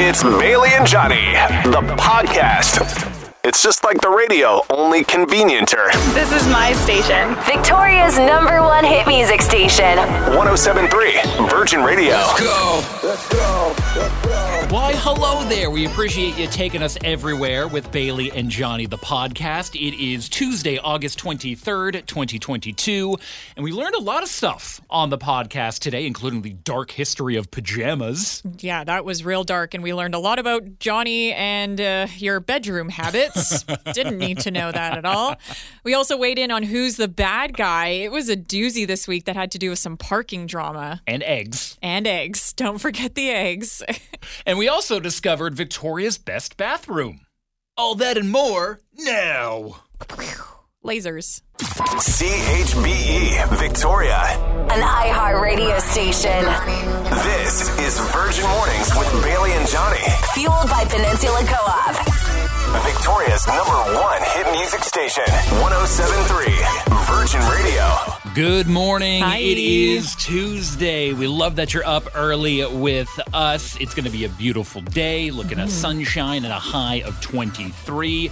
It's Bailey and Johnny, the podcast. It's just like the radio, only convenienter. This is my station. Victoria's number one hit music station. 1073 Virgin Radio. Why, hello there. We appreciate you taking us everywhere with Bailey and Johnny, the podcast. It is Tuesday, August 23rd, 2022, and we learned a lot of stuff on the podcast today, including the dark history of pajamas. Yeah, that was real dark, and we learned a lot about Johnny and uh, your bedroom habits. Didn't need to know that at all. We also weighed in on who's the bad guy. It was a doozy this week that had to do with some parking drama And eggs. and eggs. Don't forget the eggs. And we also discovered Victoria's best bathroom. All that and more now. Lasers. CHBE E, Victoria. An iHeart radio station. This is Virgin Mornings with Bailey and Johnny. Fueled by Peninsula Co-op. Victoria's number one hit music station. 1073 Virgin Radio. Good morning. Hi. It is Tuesday. We love that you're up early with us. It's going to be a beautiful day, looking at mm-hmm. sunshine and a high of 23.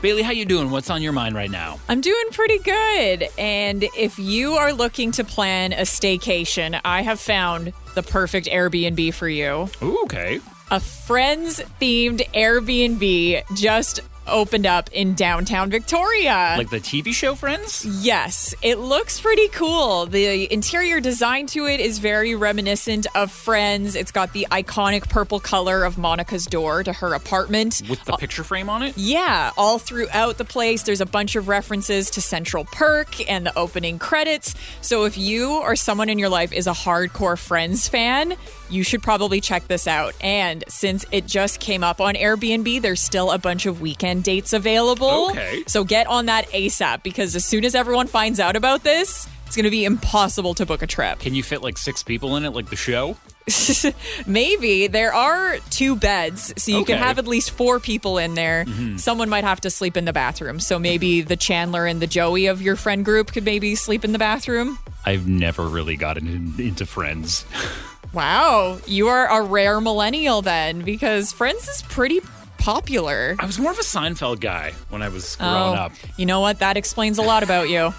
Bailey, how you doing? What's on your mind right now? I'm doing pretty good. And if you are looking to plan a staycation, I have found the perfect Airbnb for you. Ooh, okay. A friends themed Airbnb just opened up in downtown Victoria. Like the TV show Friends? Yes, it looks pretty cool. The interior design to it is very reminiscent of Friends. It's got the iconic purple color of Monica's door to her apartment. With the picture frame on it? Yeah, all throughout the place, there's a bunch of references to Central Perk and the opening credits. So if you or someone in your life is a hardcore Friends fan, you should probably check this out. And since it just came up on Airbnb, there's still a bunch of weekend dates available. Okay. So get on that ASAP because as soon as everyone finds out about this, it's going to be impossible to book a trip. Can you fit like six people in it, like the show? Maybe there are two beds, so you can have at least four people in there. Mm-hmm. Someone might have to sleep in the bathroom. So maybe mm-hmm. the Chandler and the Joey of your friend group could maybe sleep in the bathroom. I've never really gotten in, into Friends. Wow, you are a rare millennial then, because Friends is pretty popular. I was more of a Seinfeld guy when I was oh, growing Oh, up. You know what? That explains a lot about you.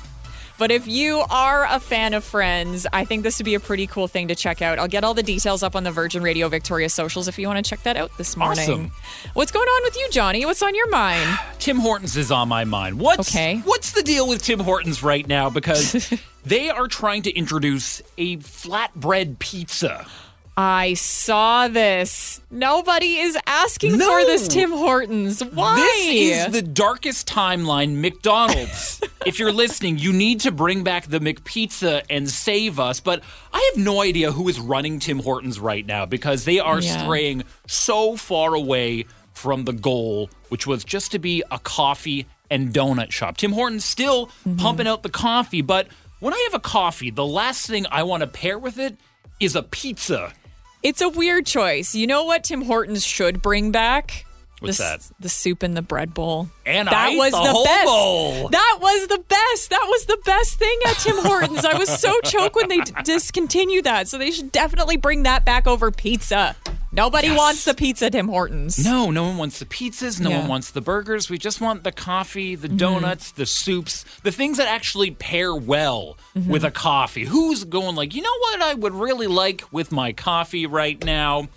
But if you are a fan of Friends, I think this would be a pretty cool thing to check out. I'll get all the details up on the Virgin Radio Victoria socials if you want to check that out this morning. Awesome. What's going on with you, Johnny? What's on your mind? Tim Hortons is on my mind. What's Okay. what's the deal with Tim Hortons right now? Because they are trying to introduce a flatbread pizza. I saw this. Nobody is asking No. for this Tim Hortons. Why? This is the darkest timeline, McDonald's. if you're listening, you need to bring back the McPizza and save us. But I have no idea who is running Tim Hortons right now because they are Yeah. straying so far away from the goal, which was just to be a coffee and donut shop. Tim Hortons still Mm-hmm. pumping out the coffee, but when I have a coffee, the last thing I want to pair with it is a pizza. It's a weird choice. You know what Tim Hortons should bring back? What's the, that? The soup in the bread bowl. And that I was the the best. bowl. That was the best. That was the best thing at Tim Hortons. I was so choked when they d- discontinued that. So they should definitely bring that back over pizza. Nobody Yes. wants the pizza Tim Hortons. No, no one wants the pizzas. No Yeah. one wants the burgers. We just want the coffee, the mm-hmm. donuts, the soups, the things that actually pair well mm-hmm. with a coffee. Who's going like, you know what I would really like with my coffee right now?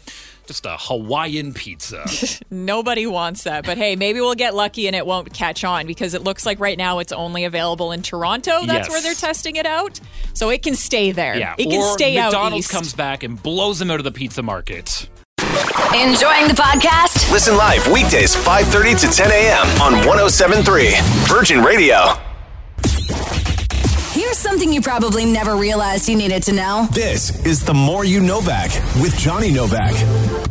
Just a Hawaiian pizza. Nobody wants that. But hey, maybe we'll get lucky and it won't catch on because it looks like right now it's only available in Toronto. That's Yes. where they're testing it out. So it can stay there. yeah. It can or stay out McDonald's comes back and blows them out of the pizza market. Enjoying the podcast? Listen live weekdays 5:30 to 10 a.m. on 1073 Virgin Radio. Here's something you probably never realized you needed to know. This is the More You Know Back with Johnny Novak.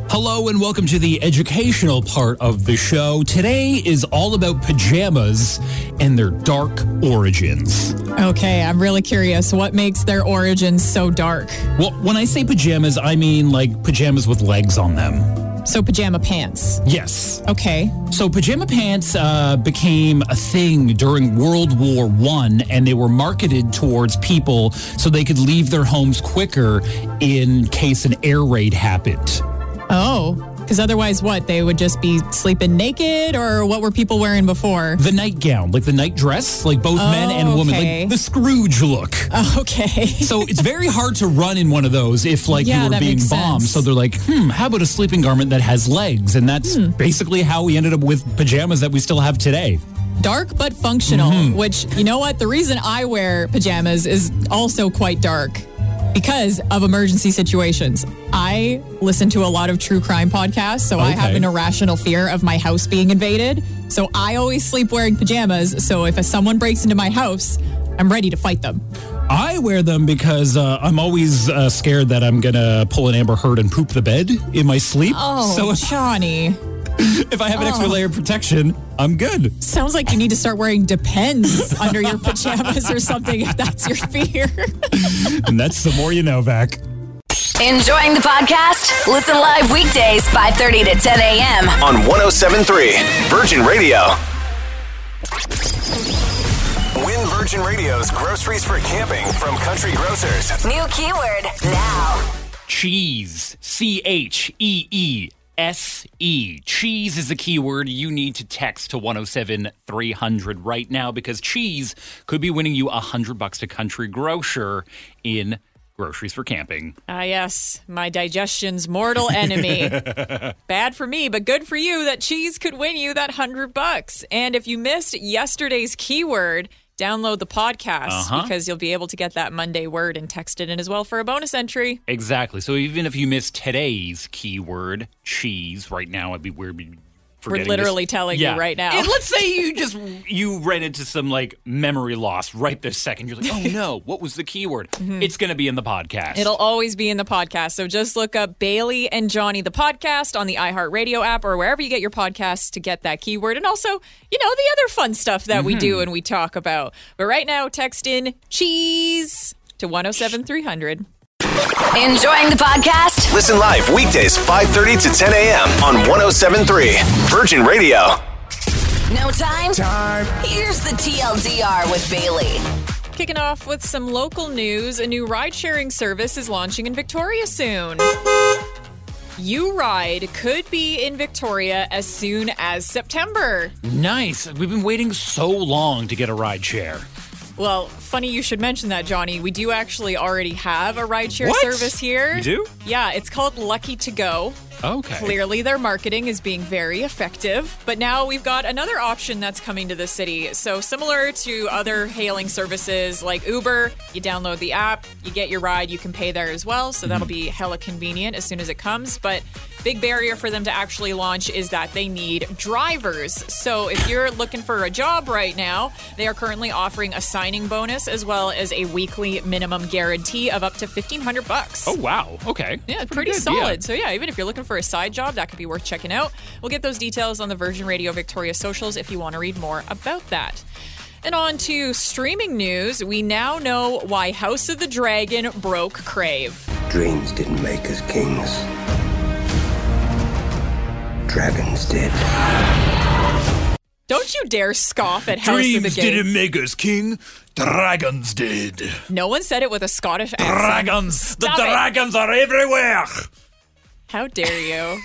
Hello and welcome to the educational part of the show. Today is all about pajamas and their dark origins. Okay, I'm really curious. What makes their origins so dark? Well, when I say pajamas, I mean like pajamas with legs on them. So, pajama pants. Yes. Okay. So pajama pants uh, became a thing during World War One, and they were marketed towards people so they could leave their homes quicker in case an air raid happened. Oh, Because otherwise, what? They would just be sleeping naked, or what were people wearing before? The nightgown, like the night dress, like both men and women, okay. like the Scrooge look. Okay. So it's very hard to run in one of those if like Yeah, you were being bombed. sense. So they're like, hmm, how about a sleeping garment that has legs? And that's Hmm. basically how we ended up with pajamas that we still have today. dark but functional, Mm-hmm. which, you know what? The reason I wear pajamas is also quite dark because of emergency situations. I listen to a lot of true crime podcasts, so I have an irrational fear of my house being invaded. So I always sleep wearing pajamas. So if someone breaks into my house, I'm ready to fight them. I wear them because uh, I'm always uh, scared that I'm gonna pull an Amber Heard and poop the bed in my sleep. Oh, so Johnny. if I have an extra layer of protection, I'm good. Sounds like you need to start wearing Depends under your pajamas or something if that's your fear. And that's the more you know, back. Enjoying the podcast? Listen live weekdays 5:30 to 10 a.m. on 1073 Virgin Radio. Win Virgin Radio's groceries for camping from Country Grocers. New keyword now. Cheese. C H E E S E. Cheese is the keyword you need to text to 107 300 right now because cheese could be winning you a 100 bucks to Country Grocer in groceries for camping. Ah, yes, my digestion's mortal enemy. Bad for me, but good for you that cheese could win you that hundred bucks. And if you missed yesterday's keyword, download the podcast Uh-huh. because you'll be able to get that Monday word and text it in as well for a bonus entry. Exactly. So even if you miss today's keyword, cheese, right now, it'd be weird. Forgetting literally this. telling you right now. And let's say you just you ran into some like memory loss right this second. You're like, oh no, what was the keyword? It's going to be in the podcast. Mm-hmm. It'll always be in the podcast. So just look up Bailey and Johnny the podcast on the iHeartRadio app or wherever you get your podcasts to get that keyword. And also, you know, the other fun stuff that we Mm-hmm. do and we talk about. But right now, text in cheese to 107 300. Enjoying the podcast? Listen live weekdays 5:30 to 10 a.m. on 1073 Virgin Radio. No time? Time. Here's the TLDR with Bailey. Kicking off with some local news, a new ride sharing service is launching in Victoria soon. U Ride could be in Victoria as soon as September. nice. We've been waiting so long to get a ride share. Well, funny you should mention that, Johnny. We do actually already have a rideshare What? service here. You do? Yeah, it's called Lucky to Go. Okay. Clearly, their marketing is being very effective. But now we've got another option that's coming to the city. So, similar to other hailing services like Uber, you download the app, you get your ride, you can pay there as well. So, that'll mm-hmm. be hella convenient as soon as it comes. But big barrier for them to actually launch is that they need drivers. So, if you're looking for a job right now, they are currently offering a signing bonus as well as a weekly minimum guarantee of up to 1500 bucks. Oh wow. Okay. Yeah, pretty, good, solid. So yeah, even if you're looking for a side job, that could be worth checking out. We'll get those details on the Virgin Radio Victoria socials if you want to read more about that. And on to streaming news. We now know why House of the Dragon broke Crave. Dreams didn't make us kings. Dragons did. Don't you dare scoff at House of the Game. make us king. Dragons did. No one said it with a Scottish accent. Dragons. The Stop it. dragons are everywhere. How dare you?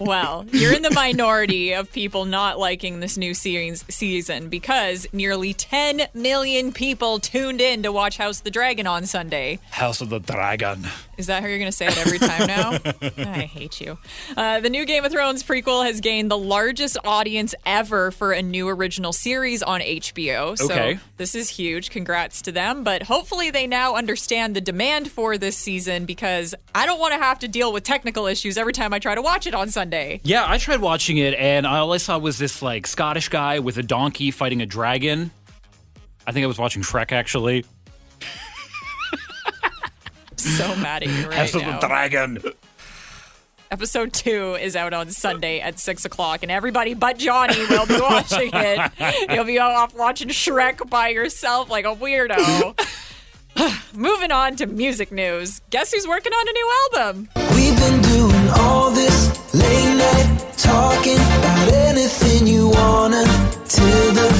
Well, you're in the minority of people not liking this new series season because nearly 10 million people tuned in to watch House of the Dragon on Sunday. House of the Dragon. Is that how you're going to say it every time now? I hate you. Uh, the new Game of Thrones prequel has gained the largest audience ever for a new original series on HBO. So Okay. this is huge. Congrats to them. But hopefully they now understand the demand for this season because I don't want to have to deal with technical issues every time I try to watch it on Sunday. Yeah, I tried watching it, and all I saw was this like Scottish guy with a donkey fighting a dragon. I think I was watching Shrek actually. So mad at you right House of now. the Dragon. Episode two is out on Sunday at six o'clock, and everybody but Johnny will be watching it. You'll be off watching Shrek by yourself like a weirdo. Moving on to music news. Guess who's working on a new album? We've been doing all this late night talking about anything you wanna till the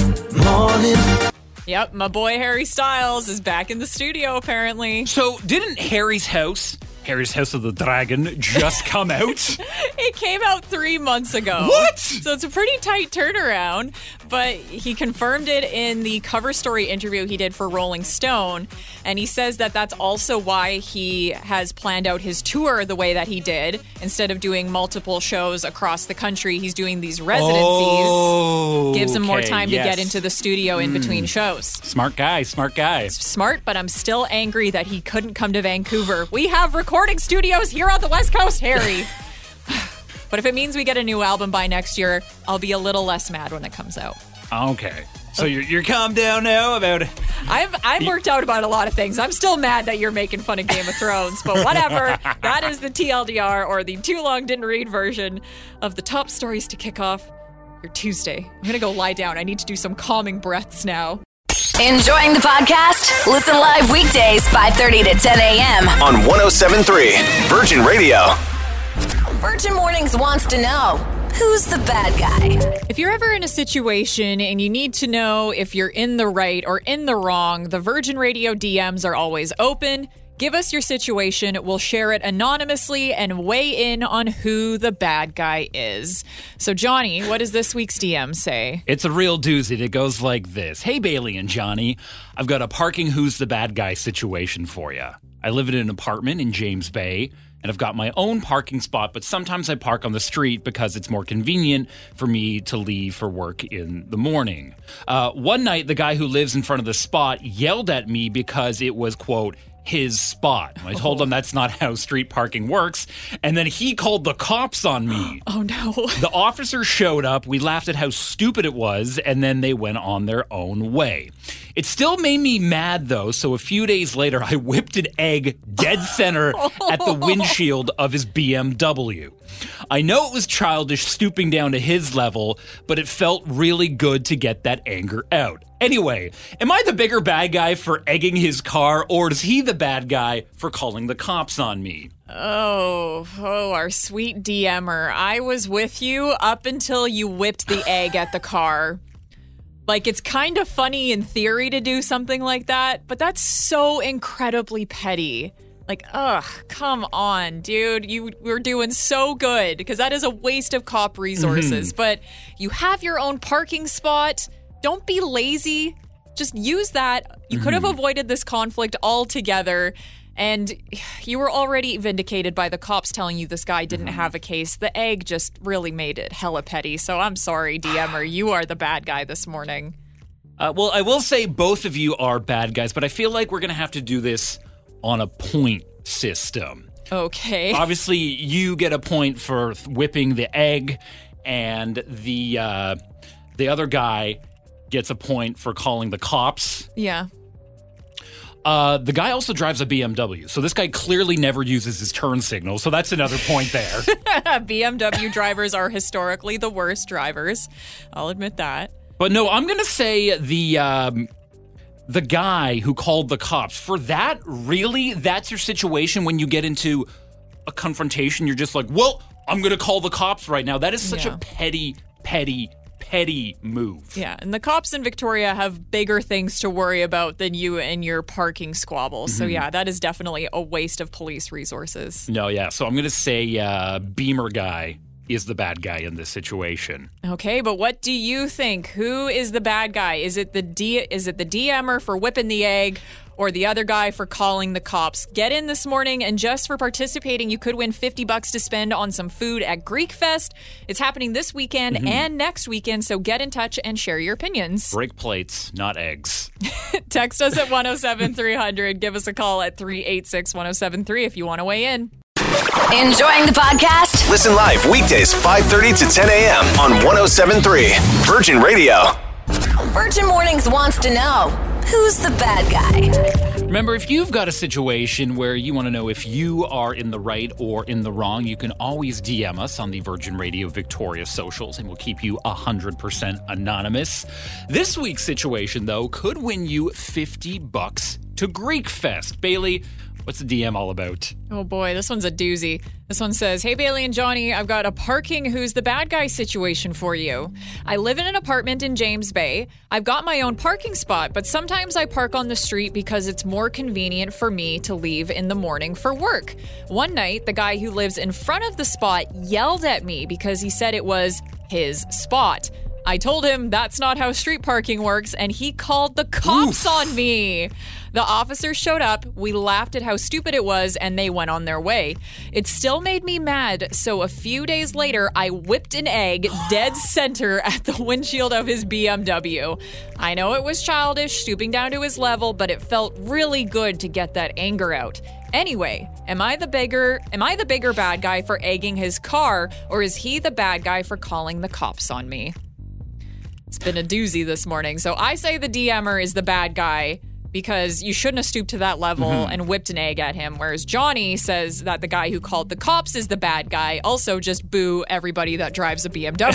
morning. Yep, my boy Harry Styles is back in the studio apparently. So, didn't Harry's house Harry's House of the Dragon just come out? It came out three months ago. What? So it's a pretty tight turnaround, but he confirmed it in the cover story interview he did for Rolling Stone. And he says that that's also why he has planned out his tour the way that he did. Instead of doing multiple shows across the country, he's doing these residencies. Oh, Gives him more time to yes. Hmm. get into the studio in between shows. Smart guy, smart guy. Smart, but I'm still angry that he couldn't come to Vancouver. We have recording studios here on the West Coast, Harry. but if it means we get a new album by next year, I'll be a little less mad when it comes out. Okay. So you're, you're calm down now about it. I've I've worked out about a lot of things. I'm still mad that you're making fun of Game of Thrones, but whatever. that is the TLDR or the too long didn't read version of the top stories to kick off your Tuesday. I'm gonna go lie down. I need to do some calming breaths now. Enjoying the podcast? Listen live weekdays 5:30 to 10 a.m. On 1073 Virgin Radio. Virgin Mornings wants to know who's the bad guy. If you're ever in a situation and you need to know if you're in the right or in the wrong, the Virgin Radio DMs are always open. Give us your situation. We'll share it anonymously and weigh in on who the bad guy is. So, Johnny, what does this week's DM say? It's a real doozy. It goes like this Hey, Bailey and Johnny, I've got a parking who's the bad guy situation for you. I live in an apartment in James Bay, and I've got my own parking spot, but sometimes I park on the street because it's more convenient for me to leave for work in the morning. Uh, one night, the guy who lives in front of the spot yelled at me because it was, quote, his spot. I told him that's not how street parking works, and then he called the cops on me. Oh, no. The officers showed up. We laughed at how stupid it was, and then they went on their own way. It still made me mad, though, so a few days later, I whipped an egg dead center at the windshield of his BMW. I know it was childish stooping down to his level, but it felt really good to get that anger out. Anyway, am I the bigger bad guy for egging his car, or is he the bad guy for calling the cops on me? Oh, oh, our sweet DMer. I was with you up until you whipped the egg at the car. Like, it's kind of funny in theory to do something like that, but that's so incredibly petty. Like, ugh, come on, dude. You were doing so good because that is a waste of cop resources. Mm-hmm. But you have your own parking spot. Don't be lazy. Just use that. You could have avoided this conflict altogether. And you were already vindicated by the cops telling you this guy didn't have a case. The egg just really made it hella petty. So I'm sorry, DMer. You are the bad guy this morning. Uh, well, I will say both of you are bad guys, but I feel like we're going to have to do this on a point system. Okay. Obviously, you get a point for whipping the egg, and the uh, the other guy gets a point for calling the cops. Yeah. Uh, the guy also drives a BMW, so this guy clearly never uses his turn signal. So that's another point there. BMW drivers are historically the worst drivers. I'll admit that. But no, I'm gonna say the um, the guy who called the cops for that. Really, that's your situation when you get into a confrontation. You're just like, well, I'm gonna call the cops right now. That is such Yeah. a petty, petty, petty move. Yeah, and the cops in Victoria have bigger things to worry about than you and your parking squabbles. So yeah, that is definitely a waste of police resources. No, yeah. So I'm gonna say uh, Beamer guy is the bad guy in this situation. Okay, but what do you think? Who is the bad guy? Is it the D is it the DMer for whipping the egg or the other guy for calling the cops? Get in this morning and just for participating, you could win 50 bucks to spend on some food at Greek Fest. It's happening this weekend mm-hmm. and next weekend, so get in touch and share your opinions. Break plates, not eggs. Text us at 107300, give us a call at 386-1073 if you want to weigh in. Enjoying the podcast? Listen live weekdays 5:30 to 10 a.m. on 1073 Virgin Radio. Virgin Mornings wants to know who's the bad guy. Remember, if you've got a situation where you want to know if you are in the right or in the wrong, you can always DM us on the Virgin Radio Victoria socials and we'll keep you 100% anonymous. This week's situation, though, could win you 50 bucks to Greek Fest. Bailey, What's the DM all about? Oh boy, this one's a doozy. This one says, Hey Bailey and Johnny, I've got a parking who's the bad guy situation for you. I live in an apartment in James Bay. I've got my own parking spot, but sometimes I park on the street because it's more convenient for me to leave in the morning for work. One night, the guy who lives in front of the spot yelled at me because he said it was his spot. I told him that's not how street parking works, and he called the cops on me. The officers showed up, we laughed at how stupid it was, and they went on their way. It still made me mad, so a few days later, I whipped an egg dead center at the windshield of his BMW. I know it was childish, stooping down to his level, but it felt really good to get that anger out. Anyway, am I the bigger am I the bigger bad guy for egging his car or is he the bad guy for calling the cops on me? It's been a doozy this morning. So I say the DMer is the bad guy because you shouldn't have stooped to that level mm-hmm. and whipped an egg at him. Whereas Johnny says that the guy who called the cops is the bad guy. Also, just boo everybody that drives a BMW.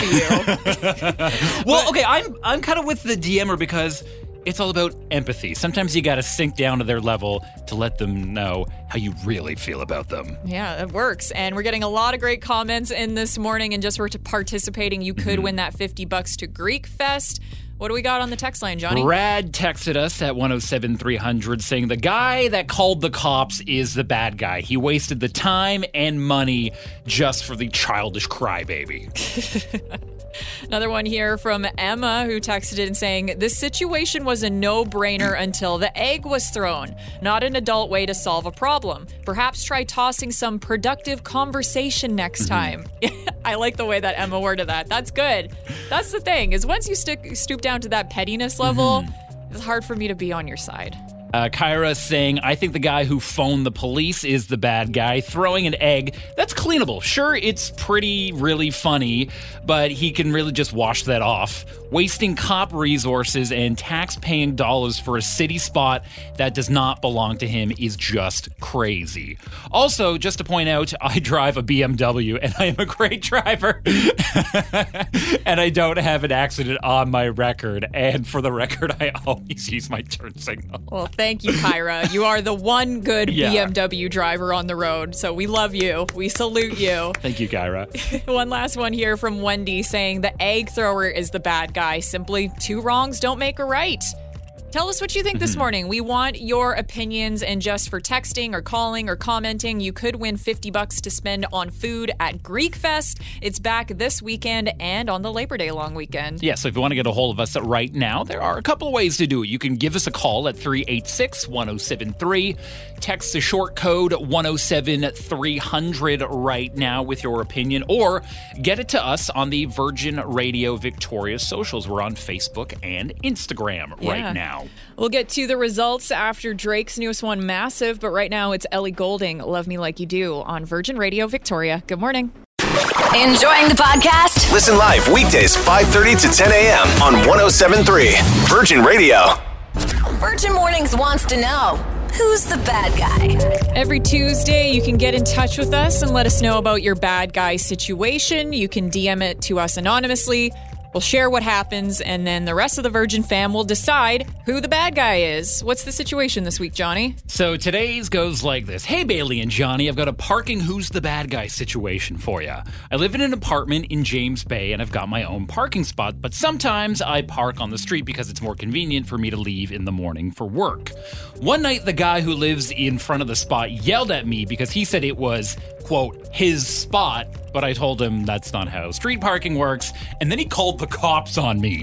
Well, okay, I'm I'm kind of with the DMer because it's all about empathy. Sometimes you got to sink down to their level to let them know how you really feel about them. yeah, it works. And we're getting a lot of great comments in this morning. And just for participating, you could mm-hmm. win that 50 bucks to Greek Fest. What do we got on the text line, Johnny? Brad texted us at 107300 saying the guy that called the cops is the bad guy. He wasted the time and money just for the childish crybaby. Another one here from Emma who texted in saying, This situation was a no brainer until the egg was thrown. Not an adult way to solve a problem. Perhaps try tossing some productive conversation next mm-hmm. time. I like the way that Emma worded that. That's good. That's the thing, is once you stick, stoop down to that pettiness level, mm-hmm. it's hard for me to be on your side. Uh, Kyra saying, I think the guy who phoned the police is the bad guy. Throwing an egg, that's cleanable. Sure, it's pretty, really funny, but he can really just wash that off. Wasting cop resources and tax paying dollars for a city spot that does not belong to him is just crazy. Also, just to point out, I drive a BMW and I am a great driver. and I don't have an accident on my record. And for the record, I always use my turn signal. Well, thank you, Kyra. you are the one good Yeah. BMW driver on the road. So we love you. We salute you. Thank you, Kyra. One last one here from Wendy saying the egg thrower is the bad guy. Simply two wrongs don't make a right. Tell us what you think this mm-hmm. morning. We want your opinions and just for texting or calling or commenting, you could win 50 bucks to spend on food at Greek Fest. It's back this weekend and on the Labor Day long weekend. Yeah, so if you want to get a hold of us right now, there are a couple of ways to do it. You can give us a call at 386 1073, text the short code 107 300 right now with your opinion, or get it to us on the Virgin Radio Victoria socials. We're on Facebook and Instagram Yeah. right now. We'll get to the results after Drake's newest one, Massive, but right now it's Ellie Goulding, Love Me Like You Do on Virgin Radio Victoria. Good morning. Enjoying the podcast? Listen live weekdays 5:30 to 10 a.m. on 1073 Virgin Radio. Virgin Mornings wants to know who's the bad guy? Every Tuesday, you can get in touch with us and let us know about your bad guy situation. You can DM it to us anonymously. We'll share what happens, and then the rest of the Virgin fam will decide who the bad guy is. What's the situation this week, Johnny? So today's goes like this Hey, Bailey and Johnny, I've got a parking who's the bad guy situation for you. I live in an apartment in James Bay and I've got my own parking spot, but sometimes I park on the street because it's more convenient for me to leave in the morning for work. One night, the guy who lives in front of the spot yelled at me because he said it was, quote, his spot, but I told him that's not how street parking works, and then he called the cops on me.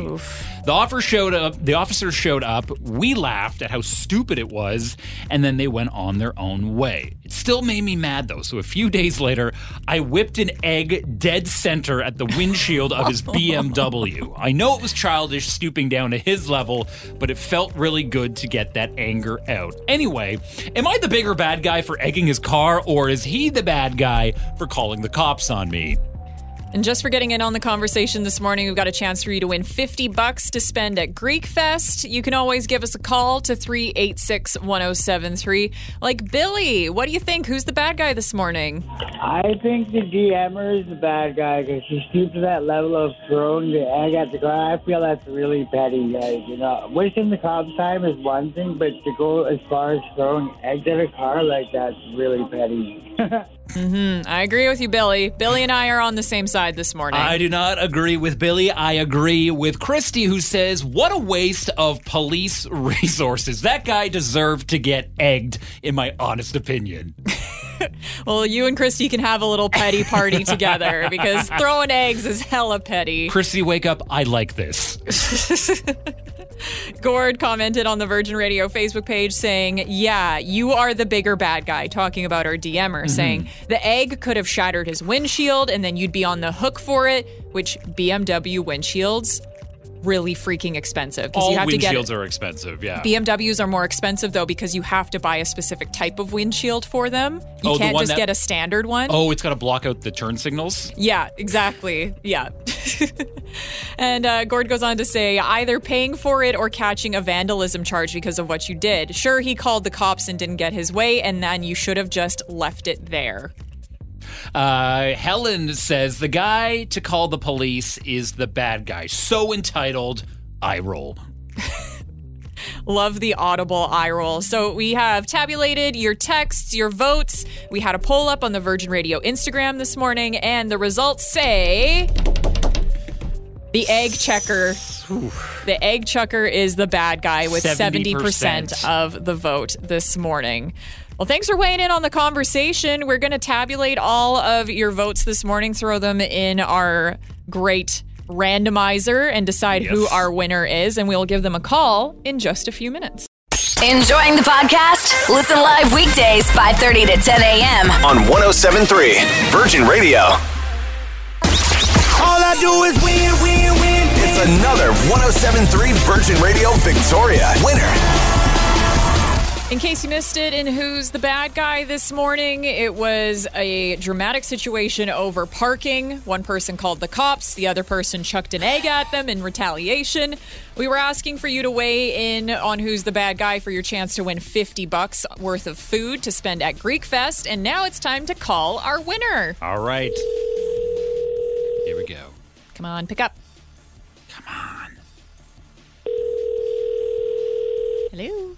The offer showed up. The officers showed up. We laughed at how stupid it was, and then they went on their own way. It still made me mad though. So a few days later, I whipped an egg dead center at the windshield of his BMW. I know it was childish, stooping down to his level, but it felt really good to get that anger out. Anyway, am I the bigger bad guy for egging his car, or is he the bad guy for calling the cops on me? And just for getting in on the conversation this morning, we've got a chance for you to win 50 bucks to spend at Greek Fest. You can always give us a call to 386 1073. Like Billy, what do you think? Who's the bad guy this morning? I think the DMer is the bad guy because he stooped to that level of throwing the egg at the car. I feel that's really petty, guys. You know, wasting the comp time is one thing, but to go as far as throwing eggs at a car like that's really petty. Mm-hmm. I agree with you, Billy. Billy and I are on the same side this morning. I do not agree with Billy. I agree with Christy, who says, What a waste of police resources. That guy deserved to get egged, in my honest opinion. well, you and Christy can have a little petty party together because throwing eggs is hella petty. Christy, wake up. I like this. Gord commented on the Virgin Radio Facebook page saying, Yeah, you are the bigger bad guy, talking about our DMer, mm-hmm. saying the egg could have shattered his windshield and then you'd be on the hook for it, which BMW windshields really freaking expensive because All you have to get windshields are expensive, yeah. BMWs are more expensive though because you have to buy a specific type of windshield for them. You Oh, the can't one just that- get a standard one. oh, it's got to block out the turn signals? Yeah, exactly. Yeah. and uh, Gord goes on to say either paying for it or catching a vandalism charge because of what you did. Sure, he called the cops and didn't get his way, and then you should have just left it there. Uh, Helen says the guy to call the police is the bad guy. So entitled, I roll. Love the audible eye roll. So we have tabulated your texts, your votes. We had a poll up on the Virgin Radio Instagram this morning, and the results say the egg checker. The egg chucker is the bad guy with 70%, 70%. of the vote this morning. Well, thanks for weighing in on the conversation. We're going to tabulate all of your votes this morning, throw them in our great randomizer, and decide who our winner is. And we'll give them a call in just a few minutes. Enjoying the podcast? Listen live weekdays 5:30 to 10 a.m. On 1073 Virgin Radio. All I do is win, win, win. It's another 1073 Virgin Radio Victoria winner. In case you missed it, in Who's the Bad Guy this morning, it was a dramatic situation over parking. One person called the cops, the other person chucked an egg at them in retaliation. We were asking for you to weigh in on Who's the Bad Guy for your chance to win 50 bucks worth of food to spend at Greek Fest. And now it's time to call our winner. All right. Here we go. Come on, pick up. Come on. Hello.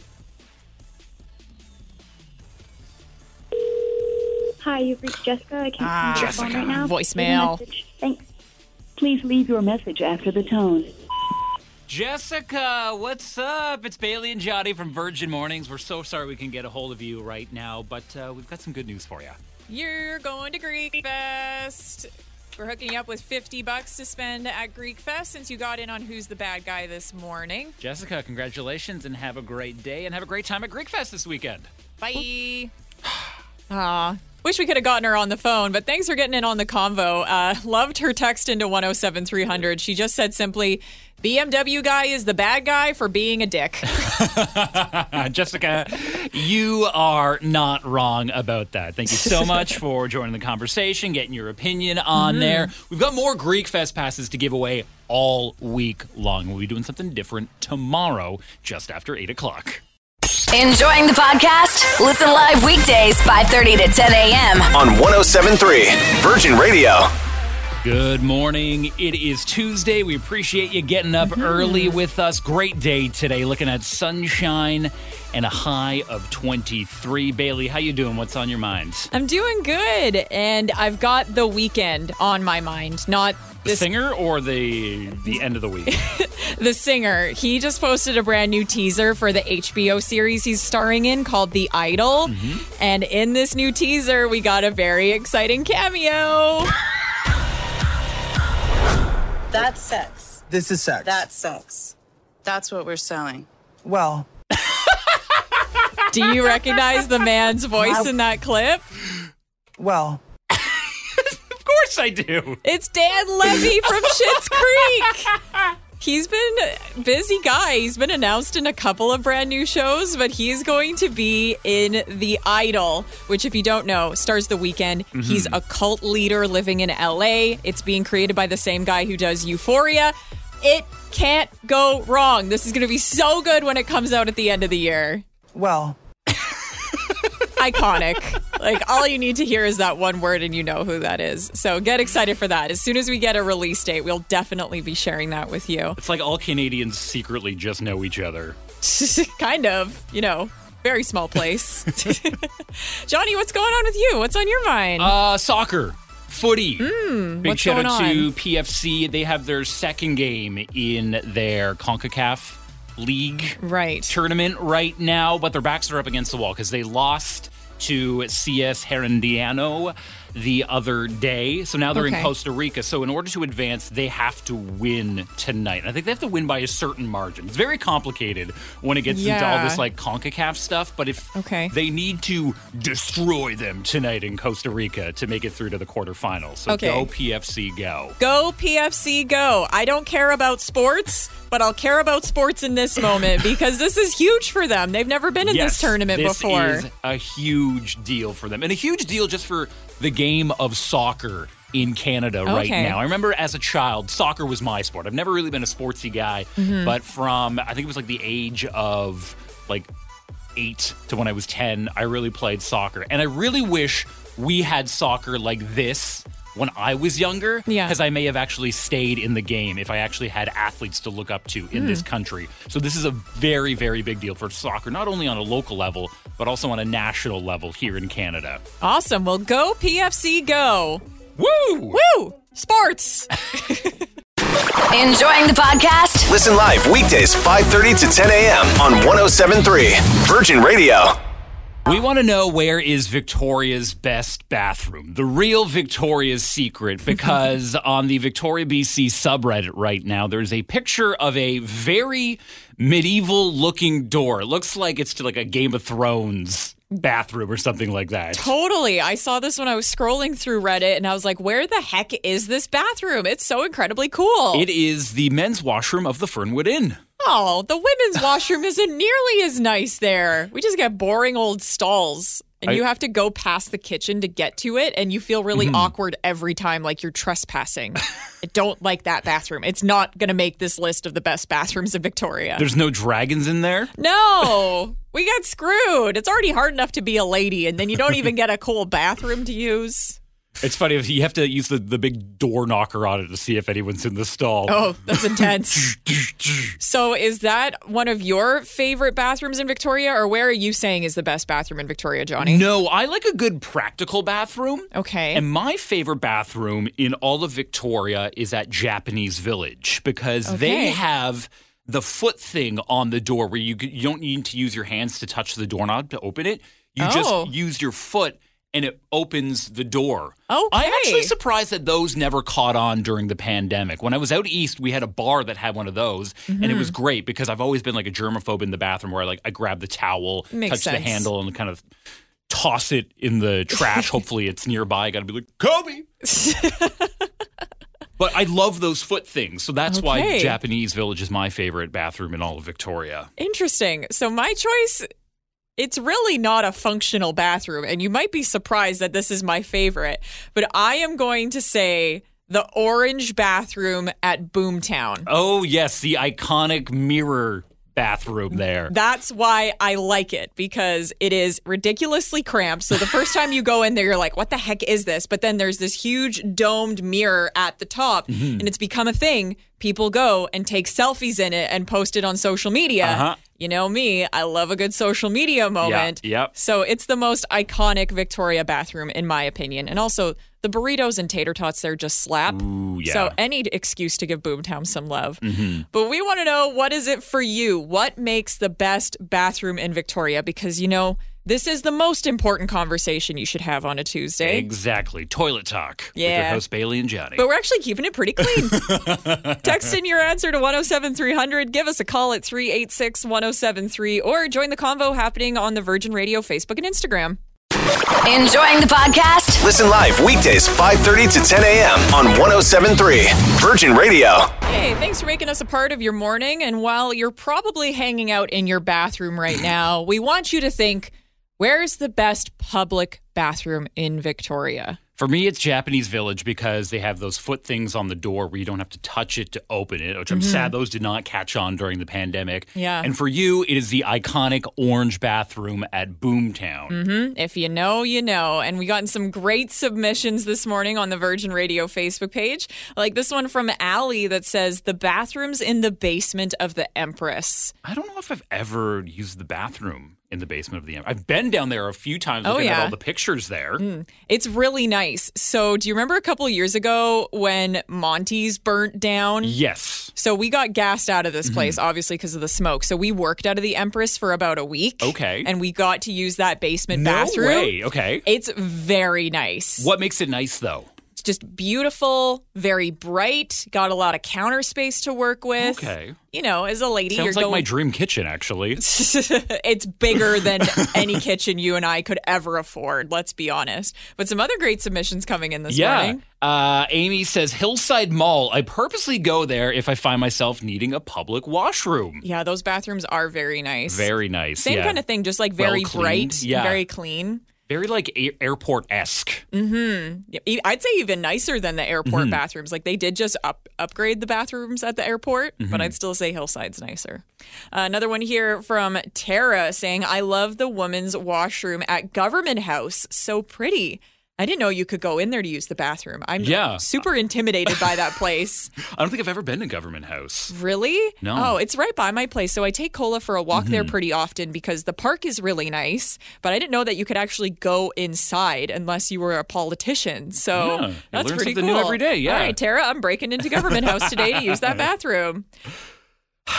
Hi, you've reached Jessica. I can't Ah, find your phone Jessica. right now. Voicemail. Leave. Thanks. Please leave your message after the tone. Jessica, what's up? It's Bailey and Johnny from Virgin Mornings. We're so sorry we can get a hold of you right now, but uh, we've got some good news for you. You're going to Greek Fest. We're hooking you up with 50 bucks to spend at Greek Fest since you got in on Who's the Bad Guy this morning. Jessica, congratulations and have a great day and have a great time at Greek Fest this weekend. Bye. Aw. Wish we could have gotten her on the phone, but thanks for getting in on the convo. Uh, loved her text into 107300. She just said simply, BMW guy is the bad guy for being a dick. Jessica, you are not wrong about that. Thank you so much for joining the conversation, getting your opinion on there. We've got more Greek Fest passes to give away all week long. We'll be doing something different tomorrow, just after 8 o'clock. Enjoying the podcast? Listen live weekdays 5:30 to 10 a.m. On 1073 Virgin Radio. Good morning. It is Tuesday. We appreciate you getting up early with us. Great day today. Looking at sunshine and a high of 23. Bailey, how you doing? What's on your mind? I'm doing good, and I've got the Weeknd on my mind, not The this singer or the the end of the week? the singer. He just posted a brand new teaser for the HBO series he's starring in called The Idol. Mm-hmm. And in this new teaser, we got a very exciting cameo. That's sex. This is sex. That's sex. That's what we're selling. well, Do you recognize the man's voice in that clip? well. of course I do. It's Dan Levy from Schitt's Creek. He's been busy guy. He's been announced in a couple of brand new shows, but he's going to be in The Idol, which, if you don't know, stars the Weeknd. Mm-hmm. He's a cult leader living in LA. It's being created by the same guy who does Euphoria. It can't go wrong. This is going to be so good when it comes out at the end of the year. Well, Iconic. Like, all you need to hear is that one word, and you know who that is. So get excited for that. As soon as we get a release date, we'll definitely be sharing that with you. It's like all Canadians secretly just know each other. kind of, you know, very small place. Johnny, what's going on with you? What's on your mind? Uh, soccer. Footy. Big Hmm, what's shout out to? PFC. They have their second game in their CONCACAF League right. tournament right now, but their backs are up against the wall because they lost to CS Herediano the other day. So now they're Okay. in Costa Rica. So in order to advance, they have to win tonight. And I think they have to win by a certain margin. It's very complicated when it gets into all this like CONCACAF stuff, but if Okay. they need to destroy them tonight in Costa Rica to make it through to the quarterfinals. So Okay. go PFC go. Go PFC, go. I don't care about sports, but I'll care about sports in this moment because this is huge for them. They've never been in Yes, this tournament this before. is a huge deal for them, and a huge deal just for the game of soccer in Canada right now. I remember as a child, soccer was my sport. I've never really been a sportsy guy, Mm-hmm. but from I think it was like the age of like eight to when I was ten, I really played soccer, and I really wish we had soccer like this. When I was younger, Yeah. because I may have actually stayed in the game if I actually had athletes to look up to in Hmm. this country. So this is a very, very big deal for soccer, not only on a local level, but also on a national level here in Canada. awesome. Well, go PFC, go. Woo! Woo! Sports. Enjoying the podcast? Listen live weekdays 5:30 to 10 a.m. on 1073 Virgin Radio. We want to know where is Victoria's best bathroom, the real Victoria's secret, because on the Victoria BC subreddit right now, there's a picture of a very medieval looking door. It looks like it's to like a Game of Thrones bathroom or something like that. Totally. I saw this when I was scrolling through Reddit and I was like, where the heck is this bathroom? It's so incredibly cool. It is the men's washroom of the Fernwood Inn. Oh, the women's washroom isn't nearly as nice there. We just get boring old stalls. And I- you have to go past the kitchen to get to it, and you feel really mm-hmm. awkward every time, like you're trespassing. I don't like that bathroom. It's not going to make this list of the best bathrooms in Victoria. There's no dragons in there. no, we got screwed. It's already hard enough to be a lady, and then you don't even get a cool bathroom to use. It's funny if you have to use the, the big door knocker on it to see if anyone's in the stall. Oh, that's intense. so, is that one of your favorite bathrooms in Victoria, or where are you saying is the best bathroom in Victoria, Johnny? No, I like a good practical bathroom. Okay. And my favorite bathroom in all of Victoria is at Japanese Village because Okay. they have the foot thing on the door where you, you don't need to use your hands to touch the doorknob to open it. You Oh. just use your foot and it opens the door. Okay. I'm actually surprised that those never caught on during the pandemic. When I was out east, we had a bar that had one of those, and Mm-hmm. it was great because I've always been like a germaphobe in the bathroom where I like I grab the towel, Makes touch the handle, and kind of toss it in the trash. Hopefully, it's nearby. I got to be like Kobe. but I love those foot things, so that's why Japanese Village is my favorite bathroom in all of Victoria. Interesting. So, my choice, it's really not a functional bathroom, and you might be surprised that this is my favorite, but I am going to say the orange bathroom at Boomtown. Oh yes, the iconic mirror bathroom there. That's why I like it because it is ridiculously cramped. So the first time you go in there, you're like, what the heck is this? But then there's this huge domed mirror at the top, Mm-hmm. and it's become a thing. People go and take selfies in it and post it on social media. Uh-huh. You know me, I love a good social media moment. yep. So it's the most iconic Victoria bathroom, in my opinion. And also, the burritos and tater tots there just slap. Ooh, yeah. Mm-hmm. So any excuse to give Boomtown some love. But we want to know what is it for you? What makes the best bathroom in Victoria? Because you know this is the most important conversation you should have on a Tuesday. Exactly. Toilet talk. With Yeah. your host Bailey and Johnny. But we're actually keeping it pretty clean. Text in your answer to 107300. Give us a call at 386 1073 or join the convo happening on the Virgin Radio Facebook and Instagram. Enjoying the podcast? Listen live weekdays 5:30 to 10 a.m. on 1073 Virgin Radio. Hey, thanks for making us a part of your morning. And while you're probably hanging out in your bathroom right now, we want you to think where's the best public bathroom in Victoria? For me, it's Japanese Village because they have those foot things on the door where you don't have to touch it to open it, which I'm sad those did not catch on during the pandemic. Mm-hmm. Yeah. And for you, it is the iconic orange bathroom at Boomtown. Mm-hmm. If you know, you know. And we gotten some great submissions this morning on the Virgin Radio Facebook page. Like this one from Allie that says the bathrooms in the basement of the Empress. I don't know if I've ever used the bathroom in the basement of the Empress. I've been down there a few times Oh, looking at yeah. all the pictures there. Mm. It's really nice. So, do you remember a couple years ago when Monty's burnt down? Yes. So we got gassed out of this mm-hmm. place, obviously because of the smoke. So we worked out of the Empress for about a week. Okay. And we got to use that basement No bathroom. way. Okay. It's very nice. What makes it nice though? Just beautiful, very bright, got a lot of counter space to work with. Okay. You know, as a lady, Sounds you're like going my dream kitchen, actually. it's bigger than any kitchen you and I could ever afford, let's be honest. But some other great submissions coming in this yeah. morning. Uh, Amy says Hillside Mall. I purposely go there if I find myself needing a public washroom. Yeah, those bathrooms are very nice. Very nice. Same yeah. kind of thing, just like very Well-cleaned, bright, yeah. very clean. Very like a- airport esque. E- I'd say even nicer than the airport Mm-hmm. bathrooms. Like they did just up upgrade the bathrooms at the airport, Mm-hmm. but I'd still say Hillside's nicer. Uh, another one here from Tara saying, "I love the women's washroom at Government House. So pretty." I didn't know you could go in there to use the bathroom. I'm Yeah. super intimidated by that place. I don't think I've ever been to Government House. Really? No. Mm-hmm. Oh, it's right by my place. So I take Cola for a walk there pretty often because the park is really nice. But I didn't know that you could actually go inside unless you were a politician. So Yeah, that's pretty something cool. new every day, yeah. All right, Tara, I'm breaking into Government House today to use that bathroom.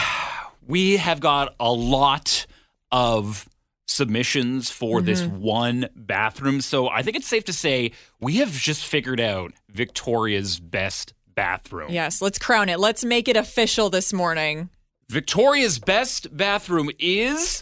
We have got a lot of submissions for this Mm-hmm. one bathroom. So I think it's safe to say we have just figured out Victoria's best bathroom. Yes, let's crown it. Let's make it official this morning. Victoria's best bathroom is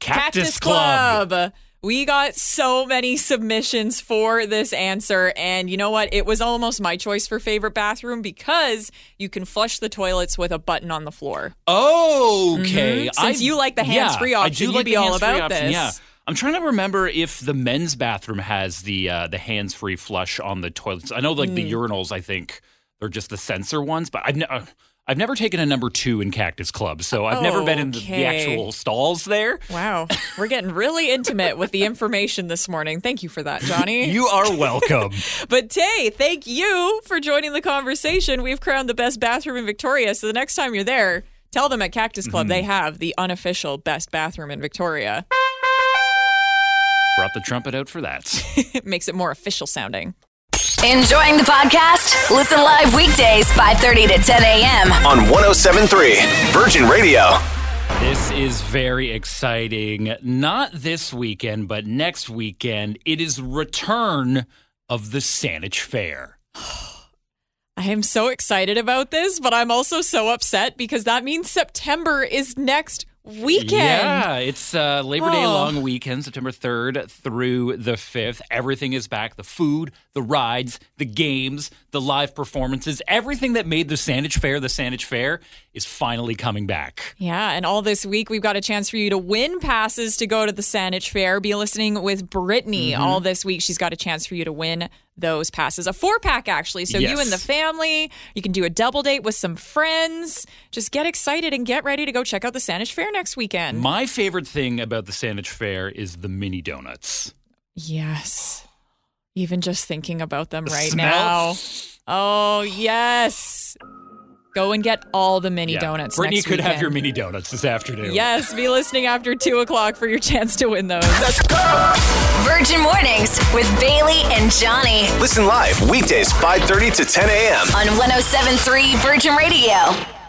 Cactus, Club. We got so many submissions for this answer. And you know what? It was almost my choice for favorite bathroom because you can flush the toilets with a button on the floor. Okay. Mhm. Since you like the hands-free yeah, I option, do you'd like be all about option, this. Yeah. I'm trying to remember if the men's bathroom has the uh, the hands free flush on the toilets. I know like Hmm. the urinals. I think they're just the sensor ones, but I've ne- uh, I've never taken a number two in Cactus Club, so I've never been in the, the actual stalls there. Wow. We're getting really intimate with the information this morning. Thank you for that, Johnny. You are welcome. But Tay, thank you for joining the conversation. We've crowned the best bathroom in Victoria. So the next time you're there, tell them at Cactus Club Mm-hmm. they have the unofficial best bathroom in Victoria. Brought the trumpet out for that. Makes it more official sounding. Enjoying the podcast? Listen live weekdays 5:30 to 10 a.m. On 1073 Virgin Radio. This is very exciting. Not this weekend, but next weekend. It is return of the Saanich Fair. I am so excited about this, but I'm also so upset because that means September is next weekend. Yeah, it's uh, Labor Day Oh. long weekend, September 3rd through the 5th. Everything is back the food, the rides, the games, the live performances. Everything that made the Saanich Fair the Saanich Fair is finally coming back. Yeah, and all this week we've got a chance for you to win passes to go to the Saanich Fair. Be listening with Brittany Mm-hmm. all this week. She's got a chance for you to win those passes. A four pack, actually. So you and the family, you can do a double date with some friends. Just get excited and get ready to go check out the Saanich Fair next weekend. My favorite thing about the Saanich Fair is the mini donuts. yes. Even just thinking about them right smell? now. Oh, yes. Go and get all the mini donuts. Brittany next could have your mini donuts this afternoon. Yes, be listening after two o'clock for your chance to win those. Virgin Mornings with Bailey and Johnny Listen live weekdays 5:30 to 10 a.m. on 1073 Virgin Radio.